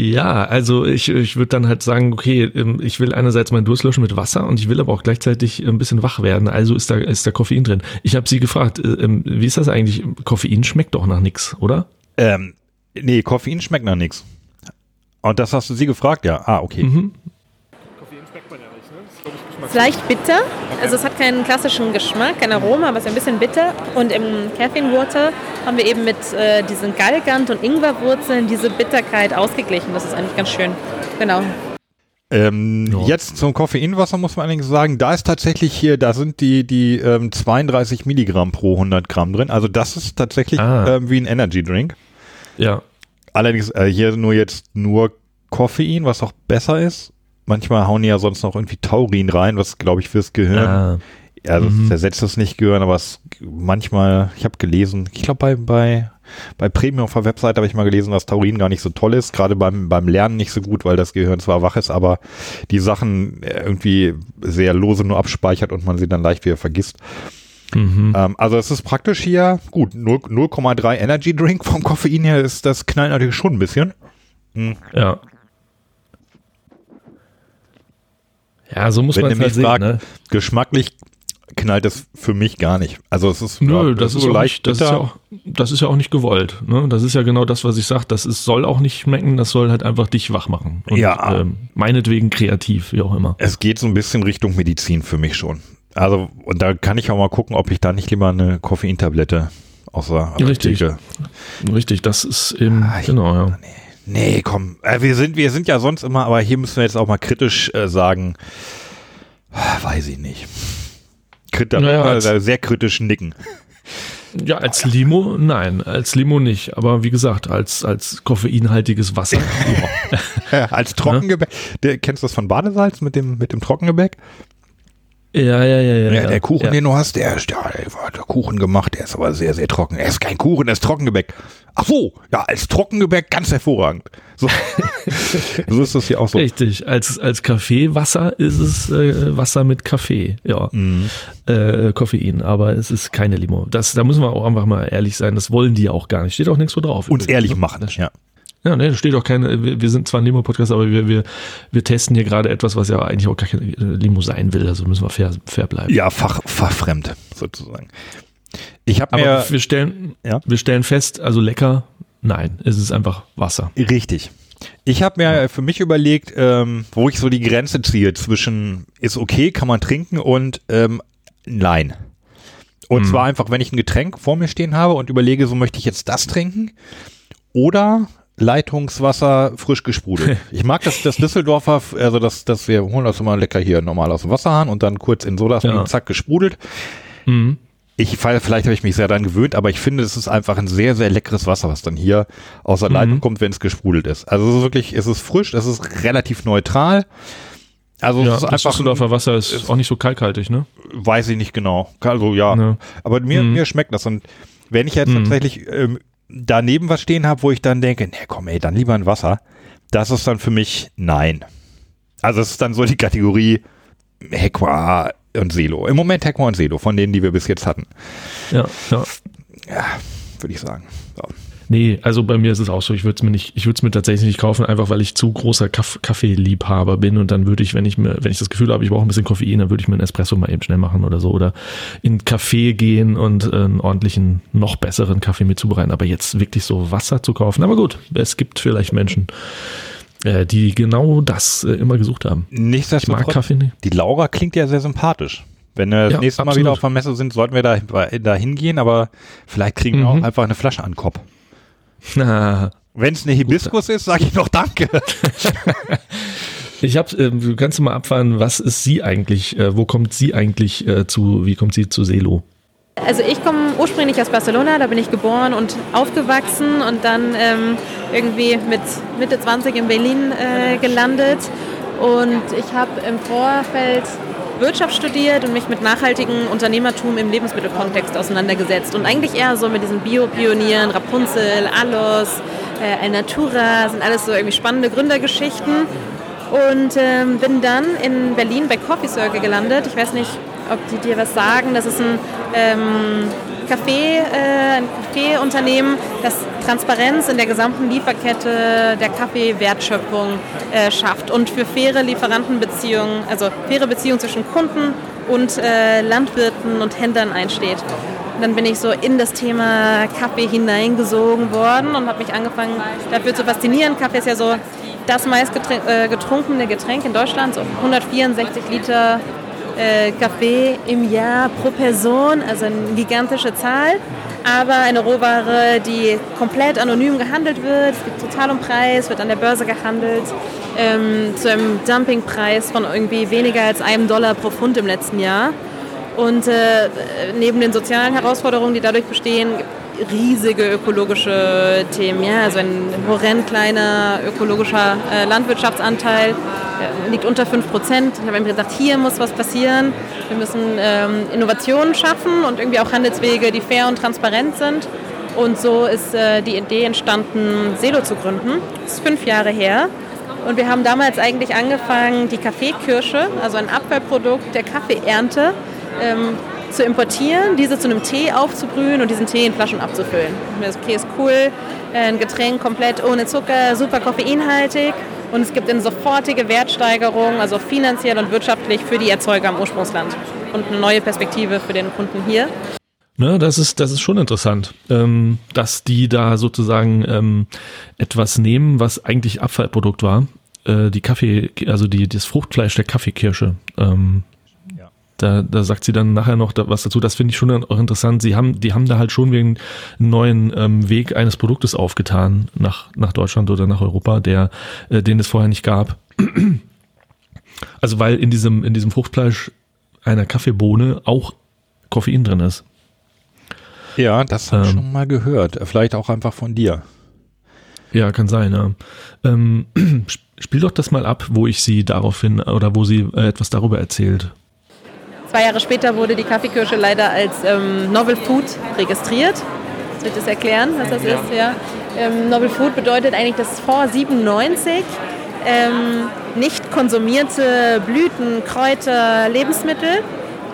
Ja, also ich, ich würde dann halt sagen, okay, ähm, ich will einerseits meinen Durst löschen mit Wasser und ich will aber auch gleichzeitig ein bisschen wach werden. Also ist da, ist da Koffein drin. Ich habe sie gefragt, äh, ähm, wie ist das eigentlich? Koffein schmeckt doch nach nix, oder? Ähm, nee, Koffein schmeckt nach nichts. Und das hast du sie gefragt, ja. Ah, okay. Mhm. Koffein schmeckt man ja nicht, ne? Das ist, leicht bitter, also es hat keinen klassischen Geschmack, kein Aroma, aber es ist ein bisschen bitter. Und im Caffeine Water haben wir eben mit äh, diesen Galgant- und Ingwerwurzeln diese Bitterkeit ausgeglichen. Das ist eigentlich ganz schön. Genau. Ähm, Ja. Jetzt zum Koffeinwasser muss man allerdings sagen, da ist tatsächlich hier, da sind die, die ähm, 32 Milligramm pro 100 Gramm drin. Also das ist tatsächlich Ah. ähm, wie ein Energy Drink. Ja. Allerdings äh, hier nur jetzt nur Koffein, was auch besser ist. Manchmal hauen die ja sonst noch irgendwie Taurin rein, was glaube ich fürs Gehirn. Ah, Also Mhm. es ersetzt das nicht Gehirn, aber es manchmal, ich habe gelesen, ich glaube bei, bei, bei Premium auf der Website habe ich mal gelesen, dass Taurin gar nicht so toll ist, gerade beim, beim Lernen nicht so gut, weil das Gehirn zwar wach ist, aber die Sachen äh, irgendwie sehr lose nur abspeichert und man sie dann leicht wieder vergisst. mhm. Ähm, also es ist praktisch hier, gut, 0 0,3 Energy Drink vom Koffein her ist, das knallt natürlich schon ein bisschen. Ja. Ja, so muss Wenn man es halt mich sehen, ne? geschmacklich knallt es für mich gar nicht. Also es ist, Nö, ja, das, ist so leicht nicht, das, ist ja auch, das ist ja auch nicht gewollt. Ne? Das ist ja genau das, was ich sage. Das ist, soll auch nicht schmecken, das soll halt einfach dich wach machen. Und, Ja. Ähm, meinetwegen kreativ, wie auch immer. Es geht so ein bisschen Richtung Medizin für mich schon. Also, und da kann ich auch mal gucken, ob ich da nicht lieber eine Koffeintablette aus der Richtig. Apotheke- Richtig, das ist eben, Ah, genau, ja. Nee, komm. Äh, wir sind, wir sind ja sonst immer, aber hier müssen wir jetzt auch mal kritisch äh, sagen. Weiß ich nicht. Krit Naja, äh, als- sehr kritisch nicken. Ja, als Limo, nein, als Limo nicht. Aber wie gesagt, als, als koffeinhaltiges Wasser. ja. Als Trockengebäck. Der, kennst du das von Badesalz mit dem, mit dem Trockengebäck? ja, ja, ja, ja. Ja, ja. der Kuchen, ja. den du hast, der ist ja, der war der Kuchen gemacht, der ist aber sehr, sehr trocken. Er ist kein Kuchen, er ist Trockengebäck. Ach so, ja, als Trockengebäck ganz hervorragend. So, so ist das hier auch so. Richtig, als, als Kaffeewasser ist es äh, Wasser mit Kaffee, ja. Mhm. Äh, Koffein, aber es ist keine Limo. Das, da müssen wir auch einfach mal ehrlich sein, das wollen die auch gar nicht. Steht auch nichts so drauf. Uns ehrlich Ne? machen, ja. Ja, ne, da steht auch keine, wir, wir sind zwar ein Limo-Podcast, aber wir, wir, wir testen hier gerade etwas, was ja eigentlich auch gar keine äh, Limo sein will, also müssen wir fair, fair bleiben. Ja, fach, fachfremd, sozusagen. Ich habe aber mir, wir stellen, Ja. wir stellen fest, also lecker, nein, es ist einfach Wasser. richtig. Ich habe mir für mich überlegt, ähm, wo ich so die Grenze ziehe zwischen ist okay, kann man trinken und ähm, nein. Und zwar einfach, wenn ich ein Getränk vor mir stehen habe und überlege, so möchte ich jetzt das trinken oder Leitungswasser frisch gesprudelt. Ich mag das, das Düsseldorfer, also das, das wir holen das immer lecker hier normal aus dem Wasserhahn und dann kurz in Soda Ja. zack gesprudelt. Mhm. Ich vielleicht habe ich mich sehr daran gewöhnt, aber ich finde, es ist einfach ein sehr, sehr leckeres Wasser, was dann hier aus der Leitung kommt, wenn es gesprudelt ist. Also es ist wirklich, es ist frisch, es ist relativ neutral. Also Ja, es ist das einfach, Düsseldorfer Wasser ist, auch nicht so kalkhaltig, ne? weiß ich nicht genau. Also ja, Ja. aber mir, Mhm. mir schmeckt das. Und wenn ich jetzt Mhm. tatsächlich ähm, daneben was stehen habe, wo ich dann denke, nee, komm ey, dann lieber ein Wasser, das ist dann für mich nein. Also es ist dann so die Kategorie Hequa und Selo. Im Moment Hequa und Selo, von denen, die wir bis jetzt hatten, Ja, ja. würde ich sagen. So. Nee, also bei mir ist es auch so, ich würde es mir nicht, ich würde es mir tatsächlich nicht kaufen, einfach weil ich zu großer Kaff Kaffeeliebhaber bin und dann würde ich, wenn ich mir, wenn ich das Gefühl habe, ich brauche ein bisschen Koffein, dann würde ich mir einen Espresso mal eben schnell machen oder so oder in einen Café gehen und äh, einen ordentlichen, noch besseren Kaffee mit zubereiten. Aber jetzt wirklich so Wasser zu kaufen, aber gut, es gibt vielleicht Menschen, äh, die genau das äh, immer gesucht haben. Ich mag Nichtsdestotrotz, Kaffee nicht. die Laura klingt ja sehr sympathisch. Wenn wir das Ja, nächste Mal absolut. wieder auf der Messe sind, sollten wir da, da hingehen, aber vielleicht kriegen wir Mhm. auch einfach eine Flasche an den Kopf. Wenn es eine Hibiskus ist, sage ich noch Danke. Ich habe, äh, du kannst du mal abfahren, was ist sie eigentlich, äh, wo kommt sie eigentlich äh, zu, wie kommt sie zu Selo? Also ich komme ursprünglich aus Barcelona, da bin ich geboren und aufgewachsen und dann ähm, irgendwie mit Mitte 20 in Berlin äh, gelandet. Und ich habe im Vorfeld Wirtschaft studiert und mich mit nachhaltigem Unternehmertum im Lebensmittelkontext auseinandergesetzt. Und eigentlich eher so mit diesen Bio-Pionieren, Rapunzel, Alos, äh, Alnatura, sind alles so irgendwie spannende Gründergeschichten. Und ähm, bin dann in Berlin bei Coffee Circle gelandet. Ich weiß nicht, ob die dir was sagen. Das ist ein ähm, Kaffee, äh, ein Kaffeeunternehmen, das Transparenz in der gesamten Lieferkette der Kaffeewertschöpfung äh, schafft und für faire Lieferantenbeziehungen, also faire Beziehungen zwischen Kunden und äh, Landwirten und Händlern einsteht. Und dann bin ich so in das Thema Kaffee hineingesogen worden und habe mich angefangen dafür zu faszinieren. Kaffee ist ja so das meist äh, getrunkene Getränk in Deutschland, so 164 Liter äh, Kaffee im Jahr pro Person, also eine gigantische Zahl, aber eine Rohware, die komplett anonym gehandelt wird. Es gibt total um Preis, wird an der Börse gehandelt, ähm, zu einem Dumpingpreis von irgendwie weniger als einem Dollar pro Pfund im letzten Jahr. Und äh, neben den sozialen Herausforderungen, die dadurch bestehen, riesige ökologische Themen. Ja? Also ein horrend kleiner ökologischer äh, Landwirtschaftsanteil äh, liegt unter 5 Prozent. Ich habe mir gedacht, hier muss was passieren. Wir müssen ähm, Innovationen schaffen und irgendwie auch Handelswege, die fair und transparent sind. Und so ist äh, die Idee entstanden, Selo zu gründen. Das ist fünf Jahre her. Und wir haben damals eigentlich angefangen, die Kaffeekirsche, also ein Abfallprodukt der Kaffeeernte, ähm, zu importieren, diese zu einem Tee aufzubrühen und diesen Tee in Flaschen abzufüllen. Das okay, ist cool, ein Getränk komplett ohne Zucker, super koffeinhaltig und es gibt eine sofortige Wertsteigerung, also finanziell und wirtschaftlich für die Erzeuger im Ursprungsland und eine neue Perspektive für den Kunden hier. Ne, das ist, das ist schon interessant, ähm, dass die da sozusagen ähm, etwas nehmen, was eigentlich Abfallprodukt war. Äh, die Kaffee, also die, das Fruchtfleisch der Kaffeekirsche. Ähm. Da, da sagt sie dann nachher noch was dazu. Das finde ich schon auch interessant. Sie haben, die haben da halt schon wegen einen neuen ähm, Weg eines Produktes aufgetan nach, nach Deutschland oder nach Europa, der, äh, den es vorher nicht gab. Also weil in diesem, in diesem Fruchtfleisch einer Kaffeebohne auch Koffein drin ist. Ja, das habe ich Ähm. schon mal gehört. Vielleicht auch einfach von dir. Ja, kann sein, ja. Ähm, sp- spiel doch das mal ab, wo ich sie daraufhin oder wo sie äh, etwas darüber erzählt. Zwei Jahre später wurde die Kaffeekirsche leider als ähm, Novel Food registriert. Soll ich das erklären, was das ist? Ja. Ähm, Novel Food bedeutet eigentlich, dass vor 97 ähm, nicht konsumierte Blüten, Kräuter, Lebensmittel,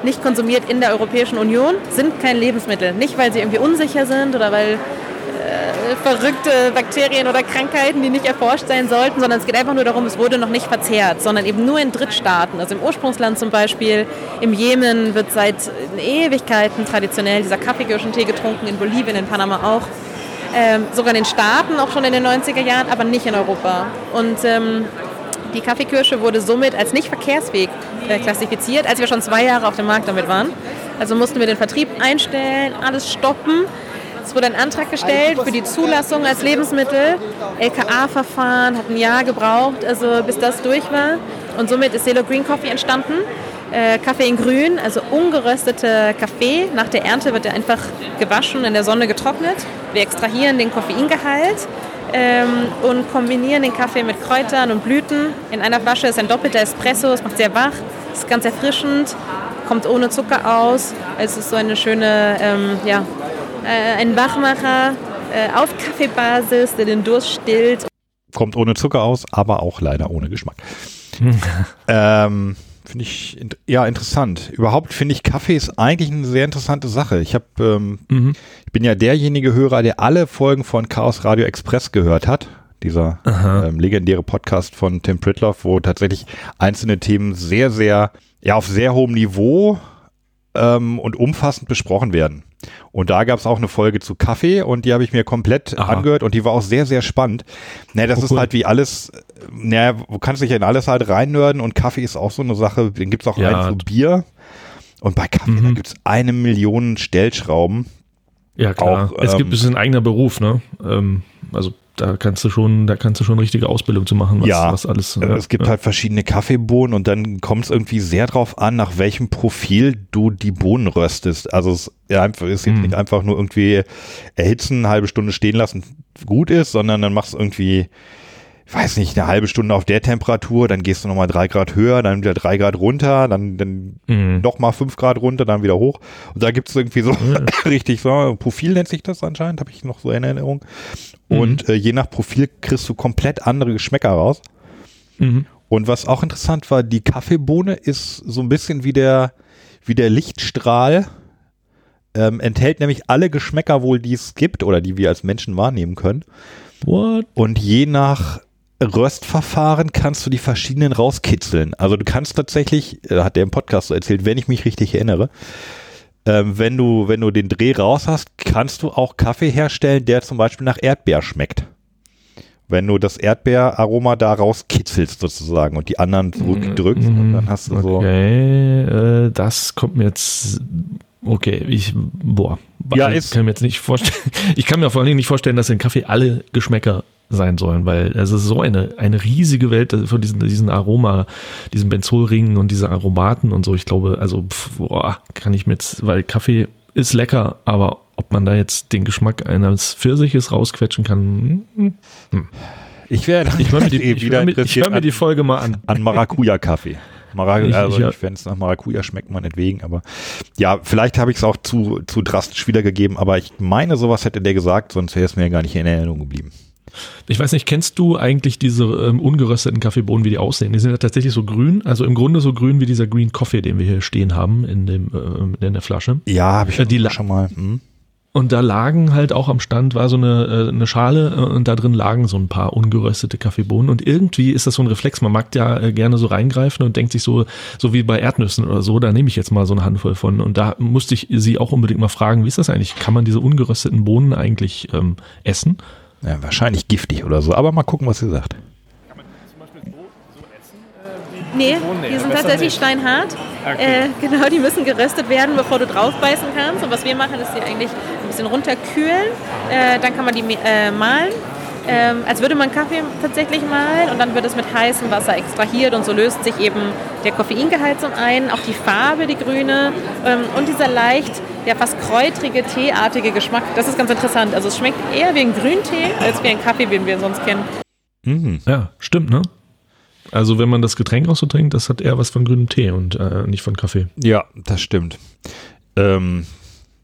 nicht konsumiert in der Europäischen Union, sind kein Lebensmittel. Nicht, weil sie irgendwie unsicher sind oder weil verrückte Bakterien oder Krankheiten, die nicht erforscht sein sollten, sondern es geht einfach nur darum, es wurde noch nicht verzehrt, sondern eben nur in Drittstaaten. Also im Ursprungsland zum Beispiel, im Jemen wird seit Ewigkeiten traditionell dieser Kaffeekirschentee getrunken, in Bolivien, in Panama auch. Ähm, sogar in den Staaten auch schon in den 90er Jahren, aber nicht in Europa. Und ähm, die Kaffeekirsche wurde somit als nicht verkehrsfähig äh, klassifiziert, als wir schon zwei Jahre auf dem Markt damit waren. Also mussten wir den Vertrieb einstellen, alles stoppen. Es wurde ein Antrag gestellt für die Zulassung als Lebensmittel. LKA-Verfahren hat ein Jahr gebraucht, also bis das durch war. Und somit ist Selo Green Coffee entstanden. Äh, Kaffee in Grün, also ungeröstete Kaffee. Nach der Ernte wird er einfach gewaschen, in der Sonne getrocknet. Wir extrahieren den Koffeingehalt ähm, und kombinieren den Kaffee mit Kräutern und Blüten. In einer Flasche ist ein doppelter Espresso, es macht sehr wach, ist ganz erfrischend, kommt ohne Zucker aus. Es ist so eine schöne, ähm, ja, äh, ein Wachmacher äh, auf Kaffeebasis, der den Durst stillt. Kommt ohne Zucker aus, aber auch leider ohne Geschmack. ähm, finde ich in, ja interessant. Überhaupt finde ich Kaffee ist eigentlich eine sehr interessante Sache. Ich habe, ähm, Mhm. ich bin ja derjenige Hörer, der alle Folgen von Chaos Radio Express gehört hat. Dieser ähm, legendäre Podcast von Tim Pritloff, wo tatsächlich einzelne Themen sehr, sehr, ja, auf sehr hohem Niveau ähm, und umfassend besprochen werden. Und da gab es auch eine Folge zu Kaffee und die habe ich mir komplett Aha. angehört und die war auch sehr, sehr spannend. Ne, das Oh, ist cool. halt wie alles, naja, du kannst dich in alles halt reinnörden und Kaffee ist auch so eine Sache, den gibt's auch Ja. einen zu Bier. Und bei Kaffee, Mhm. da gibt's eine Million Stellschrauben. Ja, klar. Auch, es ähm, gibt es ist ein eigener Beruf, ne? Ähm, also da kannst du schon, da kannst du schon richtige Ausbildung zu machen, was, Ja, was alles. Äh, es gibt ja. halt verschiedene Kaffeebohnen und dann kommt es irgendwie sehr drauf an, nach welchem Profil du die Bohnen röstest. Also es ja, einfach, ist jetzt Mhm. nicht einfach nur irgendwie erhitzen, eine halbe Stunde stehen lassen, gut ist, sondern dann machst du irgendwie, ich weiß nicht, eine halbe Stunde auf der Temperatur, dann gehst du nochmal drei Grad höher, dann wieder drei Grad runter, dann, dann Mhm. nochmal fünf Grad runter, dann wieder hoch. Und da gibt es irgendwie so richtig so, Profil nennt sich das anscheinend, habe ich noch so in Erinnerung. Und äh, je nach Profil kriegst du komplett andere Geschmäcker raus. Mhm. Und was auch interessant war, die Kaffeebohne ist so ein bisschen wie der, wie der Lichtstrahl, ähm, enthält nämlich alle Geschmäcker wohl, die es gibt oder die wir als Menschen wahrnehmen können. What? Und je nach Röstverfahren kannst du die verschiedenen rauskitzeln. Also du kannst tatsächlich, äh, hat der im Podcast so erzählt, wenn ich mich richtig erinnere, ähm, wenn du, wenn du den Dreh raus hast, kannst du auch Kaffee herstellen, der zum Beispiel nach Erdbeer schmeckt. Wenn du das Erdbeeraroma da rauskitzelst sozusagen und die anderen zurückdrückst, und dann hast du so. Mhm. Okay, äh, das kommt mir jetzt. Okay, ich, boah, Ja, ich ist- kann mir jetzt nicht vorstellen. Ich kann mir vor allen Dingen nicht vorstellen, dass in Kaffee alle Geschmäcker sein sollen, weil es ist so eine, eine riesige Welt von diesen, diesen Aroma, diesen Benzolringen und diese Aromaten und so. Ich glaube, also, pf, boah, kann ich mir jetzt, weil Kaffee ist lecker, aber ob man da jetzt den Geschmack eines Pfirsiches rausquetschen kann, hm, Ich wäre ich mir, die- eh ich wieder mir, ich mir die an, Folge mal an. an Maracuja-Kaffee. Maracuja, Ich- also ich- ich, wenn es nach Maracuja schmeckt, meinetwegen, aber ja, vielleicht habe ich es auch zu, zu drastisch wiedergegeben, aber ich meine, sowas hätte der gesagt, sonst wäre es mir gar nicht in Erinnerung geblieben. Ich weiß nicht, kennst du eigentlich diese ähm, ungerösteten Kaffeebohnen, wie die aussehen? Die sind ja tatsächlich so grün, also im Grunde so grün wie dieser Green Coffee, den wir hier stehen haben in, dem, äh, in der Flasche. Ja, habe ich Ja, die schon mal. Hm? Und da lagen halt auch am Stand, war so eine, äh, eine Schale äh, und da drin lagen so ein paar ungeröstete Kaffeebohnen. Und irgendwie ist das so ein Reflex, man mag ja äh, gerne so reingreifen und denkt sich so, so wie bei Erdnüssen oder so, da nehme ich jetzt mal so eine Handvoll von. Und da musste ich sie auch unbedingt mal fragen, wie ist das eigentlich? Kann man diese ungerösteten Bohnen eigentlich ähm, essen? Ja, wahrscheinlich giftig oder so, aber mal gucken, was sie sagt. Nee, Bohnen, die ja, sind besser tatsächlich nicht. steinhart. Okay. Äh, genau, die müssen geröstet werden, bevor du drauf beißen kannst. Und was wir machen, ist die eigentlich ein bisschen runterkühlen. Äh, dann kann man die äh, mahlen. Ähm, als würde man Kaffee tatsächlich mahlen und dann wird es mit heißem Wasser extrahiert und so löst sich eben der Koffeingehalt zum einen, auch die Farbe, die grüne ähm, und dieser leicht, ja fast kräutrige, teeartige Geschmack. Das ist ganz interessant. Also es schmeckt eher wie ein Grüntee als wie ein Kaffee, den wir sonst kennen. Mhm. Ja, stimmt, ne? Also wenn man das Getränk auch so trinkt, das hat eher was von grünem Tee und äh, nicht von Kaffee. Ja, das stimmt. Ähm,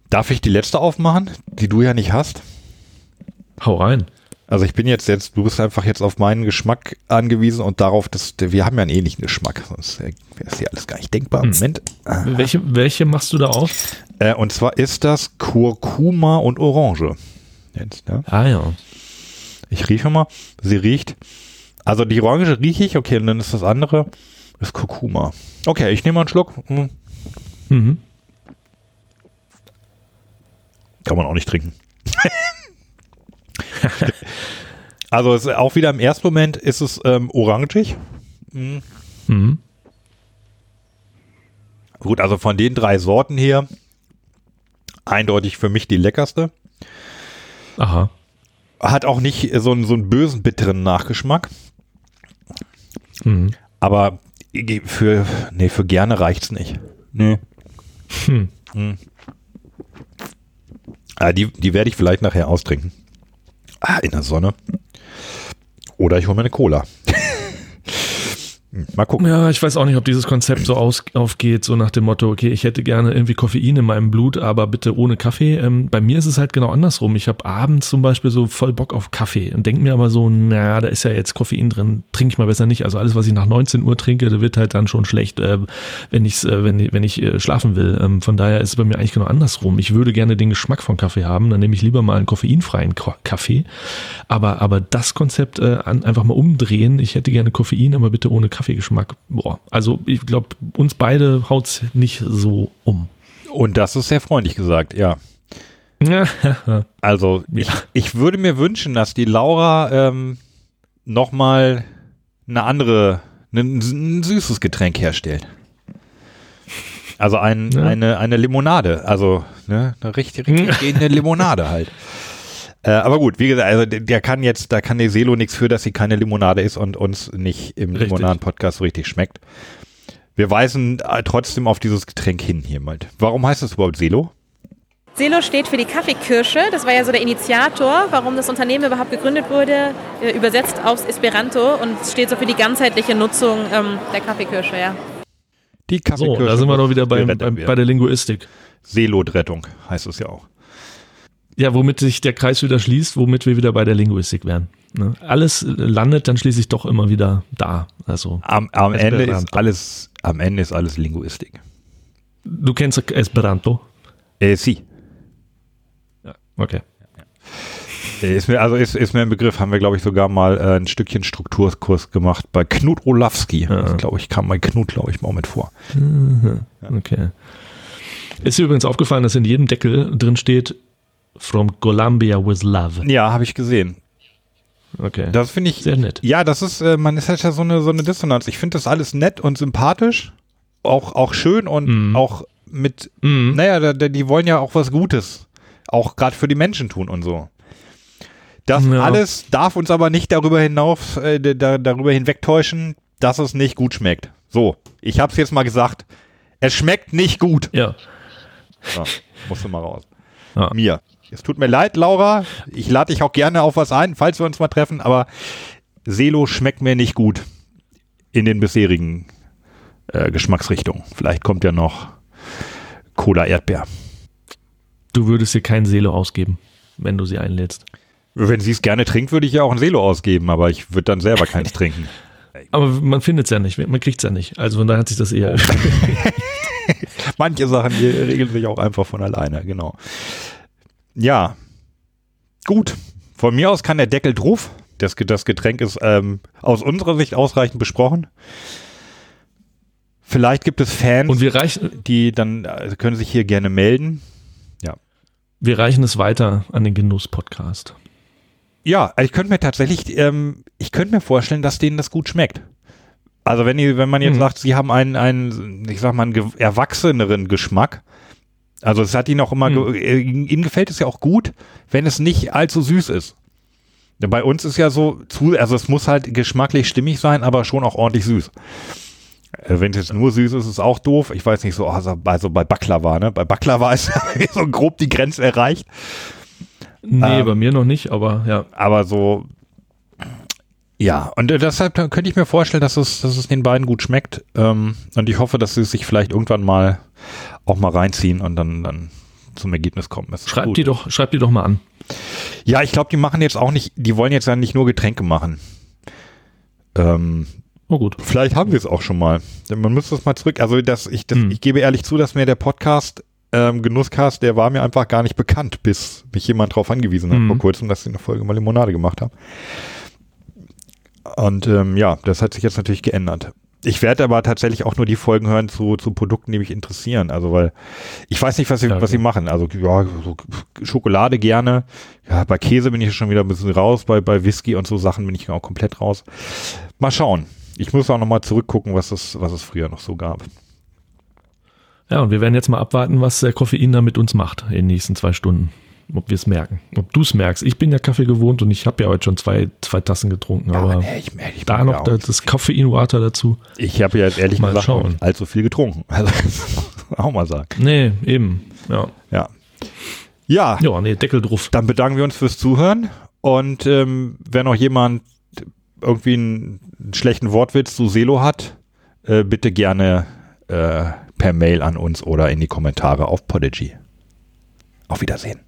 darf ich die letzte aufmachen, die du ja nicht hast? Hau rein. Also ich bin jetzt jetzt, du bist einfach jetzt auf meinen Geschmack angewiesen und darauf, dass wir haben ja einen ähnlichen Geschmack, sonst wäre es hier alles gar nicht denkbar. Hm. Moment. Welche, welche machst du da auf? Äh, und zwar ist das Kurkuma und Orange. Jetzt, ne? Ah ja. Ich rieche mal. Sie riecht. Also die Orange rieche ich, okay, und dann ist das andere ist Kurkuma. Okay, ich nehme mal einen Schluck. Hm. Mhm. Kann man auch nicht trinken. also es ist auch wieder im ersten Moment ist es ähm, orangig. Mhm. Gut, also von den drei Sorten hier eindeutig für mich die leckerste. Aha. Hat auch nicht so einen, so einen bösen, bitteren Nachgeschmack. Mhm. Aber für, nee, für gerne reicht's nicht. Nee. Hm. Hm. Ah, die, die werde ich vielleicht nachher austrinken. Ah, in der Sonne. Oder ich hole mir eine Cola. Hm, Mal gucken. Ja, ich weiß auch nicht, ob dieses Konzept so aus, aufgeht, so nach dem Motto, okay, ich hätte gerne irgendwie Koffein in meinem Blut, aber bitte ohne Kaffee. Ähm, bei mir ist es halt genau andersrum. Ich habe abends zum Beispiel so voll Bock auf Kaffee und denke mir aber so, na, da ist ja jetzt Koffein drin, trinke ich mal besser nicht. Also alles, was ich nach 19 Uhr trinke, da wird halt dann schon schlecht, äh, wenn, ich's, äh, wenn, wenn ich äh, schlafen will. Ähm, von daher ist es bei mir eigentlich genau andersrum. Ich würde gerne den Geschmack von Kaffee haben, dann nehme ich lieber mal einen koffeinfreien Ko Kaffee. Aber, aber das Konzept äh, einfach mal umdrehen, ich hätte gerne Koffein, aber bitte ohne Kaffeegeschmack. Boah, also ich glaube, uns beide haut's nicht so um. Und das ist sehr freundlich gesagt, ja. Ja, Also ich, ich würde mir wünschen, dass die Laura ähm, nochmal eine andere, ein, ein süßes Getränk herstellt. Also ein, Ja. eine, eine Limonade, also ne, eine richtig, richtig gehende Limonade halt. Äh, aber gut, wie gesagt, also der, kann jetzt, da kann der Selo nichts für, dass sie keine Limonade ist und uns nicht im. Limonaden-Podcast so richtig schmeckt. Wir weisen äh, trotzdem auf dieses Getränk hin hier mal. Warum heißt es überhaupt Selo? Selo steht für die Kaffeekirsche. Das war ja so der Initiator, warum das Unternehmen überhaupt gegründet wurde, äh, übersetzt aufs Esperanto und steht so für die ganzheitliche Nutzung ähm, der Kaffeekirsche, ja. Die so, Kaffeekirsche. da sind wir doch wieder beim, beim, bei der Linguistik. Seelotrettung heißt es ja auch. Ja, womit sich der Kreis wieder schließt, womit wir wieder bei der Linguistik wären. Ne? Alles äh, landet dann schließlich doch immer wieder da. Also Am, am Ende ist alles, am Ende ist alles Linguistik. du kennst Esperanto? Äh, sie. Ja, okay. Äh, Ist mir, also ist, ist mir ein Begriff, haben wir, glaube ich, sogar mal äh, ein Stückchen Strukturkurs gemacht bei Knut Olawski. Ja. Das, glaube ich, kam bei Knut, glaube ich, mal mit vor. Okay. Ist dir übrigens aufgefallen, dass in jedem Deckel drin steht From Colombia with Love. Ja, habe ich gesehen. Okay. Das finde ich, Sehr nett. ja, das ist, äh, man ist halt ja so eine, so eine Dissonanz. Ich finde das alles nett und sympathisch, auch, auch schön und Mhm. auch mit, Mhm. naja, da, da, die wollen ja auch was Gutes, auch gerade für die Menschen tun und so. Das Ja. alles darf uns aber nicht darüber hinauf, äh, da, darüber hinwegtäuschen, dass es nicht gut schmeckt. So, ich habe es jetzt mal gesagt. Es schmeckt nicht gut. Ja. So, musst du mal raus. Ja. Mir. Es tut mir leid, Laura. Ich lade dich auch gerne auf was ein, falls wir uns mal treffen, aber Selo schmeckt mir nicht gut in den bisherigen äh, Geschmacksrichtungen. Vielleicht kommt ja noch Cola Erdbeer. Du würdest dir kein Selo ausgeben, wenn du sie einlädst. Wenn sie es gerne trinkt, würde ich ja auch ein Selo ausgeben, aber ich würde dann selber keins trinken. Aber man findet es ja nicht, man kriegt es ja nicht. Also von daher hat sich das eher. Manche Sachen regeln sich auch einfach von alleine, genau. Ja, gut. Von mir aus kann der Deckel drauf. Das, das Getränk ist ähm, aus unserer Sicht ausreichend besprochen. Vielleicht gibt es Fans, Und wir reichen, die dann äh, können sich hier gerne melden. wir reichen es weiter an den Genuss-Podcast. Ja, ich könnte mir tatsächlich, ähm, ich könnte mir vorstellen, dass denen das gut schmeckt. Also wenn, die, wenn man jetzt Mhm. sagt, sie haben einen, einen, ich sag mal, einen erwachseneren Geschmack. Also es hat ihnen auch immer, Mhm. ge äh, ihnen gefällt es ja auch gut, wenn es nicht allzu süß ist. Bei uns ist ja so, zu, also es muss halt geschmacklich stimmig sein, aber schon auch ordentlich süß. Äh, Wenn es jetzt nur süß ist, ist es auch doof. Ich weiß nicht so, also bei, so bei Baklava, ne? Bei Baklava ist so grob die Grenze erreicht. Nee, Ähm. bei mir noch nicht, aber ja. aber so ja, und äh, deshalb könnte ich mir vorstellen, dass es, dass es den beiden gut schmeckt. Ähm, und ich hoffe, dass sie sich vielleicht irgendwann mal auch mal reinziehen und dann, dann zum Ergebnis kommen. Schreib gut. die doch, schreib die doch mal an. Ja, ich glaube, die machen jetzt auch nicht, die wollen jetzt ja nicht nur Getränke machen. Ähm, Oh gut. vielleicht haben wir es auch schon mal. Man müsste es mal zurück. Also das, ich, das, Hm. ich gebe ehrlich zu, dass mir der Podcast ähm, Genusscast, der war mir einfach gar nicht bekannt, bis mich jemand darauf angewiesen hat Mhm. vor kurzem, dass ich eine Folge mal Limonade gemacht habe. Und ähm, ja, das hat sich jetzt natürlich geändert. Ich werde aber tatsächlich auch nur die Folgen hören zu, zu Produkten, die mich interessieren. Also weil ich weiß nicht, was sie, Ja, was sie machen. Also ja, so Schokolade gerne. Ja, bei Käse bin ich schon wieder ein bisschen raus. Bei, bei Whisky und so Sachen bin ich auch komplett raus. Mal schauen. Ich muss auch nochmal zurückgucken, was es, was es früher noch so gab. Ja, und wir werden jetzt mal abwarten, was der Koffein da mit uns macht in den nächsten zwei Stunden. Ob wir es merken. Ob du es merkst. Ich bin ja Kaffee gewohnt und ich habe ja heute schon zwei, zwei Tassen getrunken. aber nee, ich merke, ich da noch das, das Koffein-Water dazu. Ich habe ja jetzt ehrlich Mal gesagt schauen. allzu viel getrunken. Also, auch mal sagen. Nee, eben. Ja. Ja. Ja, Ja, nee, Deckel drauf. dann bedanken wir uns fürs Zuhören. Und ähm, wenn noch jemand irgendwie einen, einen schlechten Wortwitz zu Selo hat, äh, bitte gerne äh, per Mail an uns oder in die Kommentare auf Podigy. Auf Wiedersehen.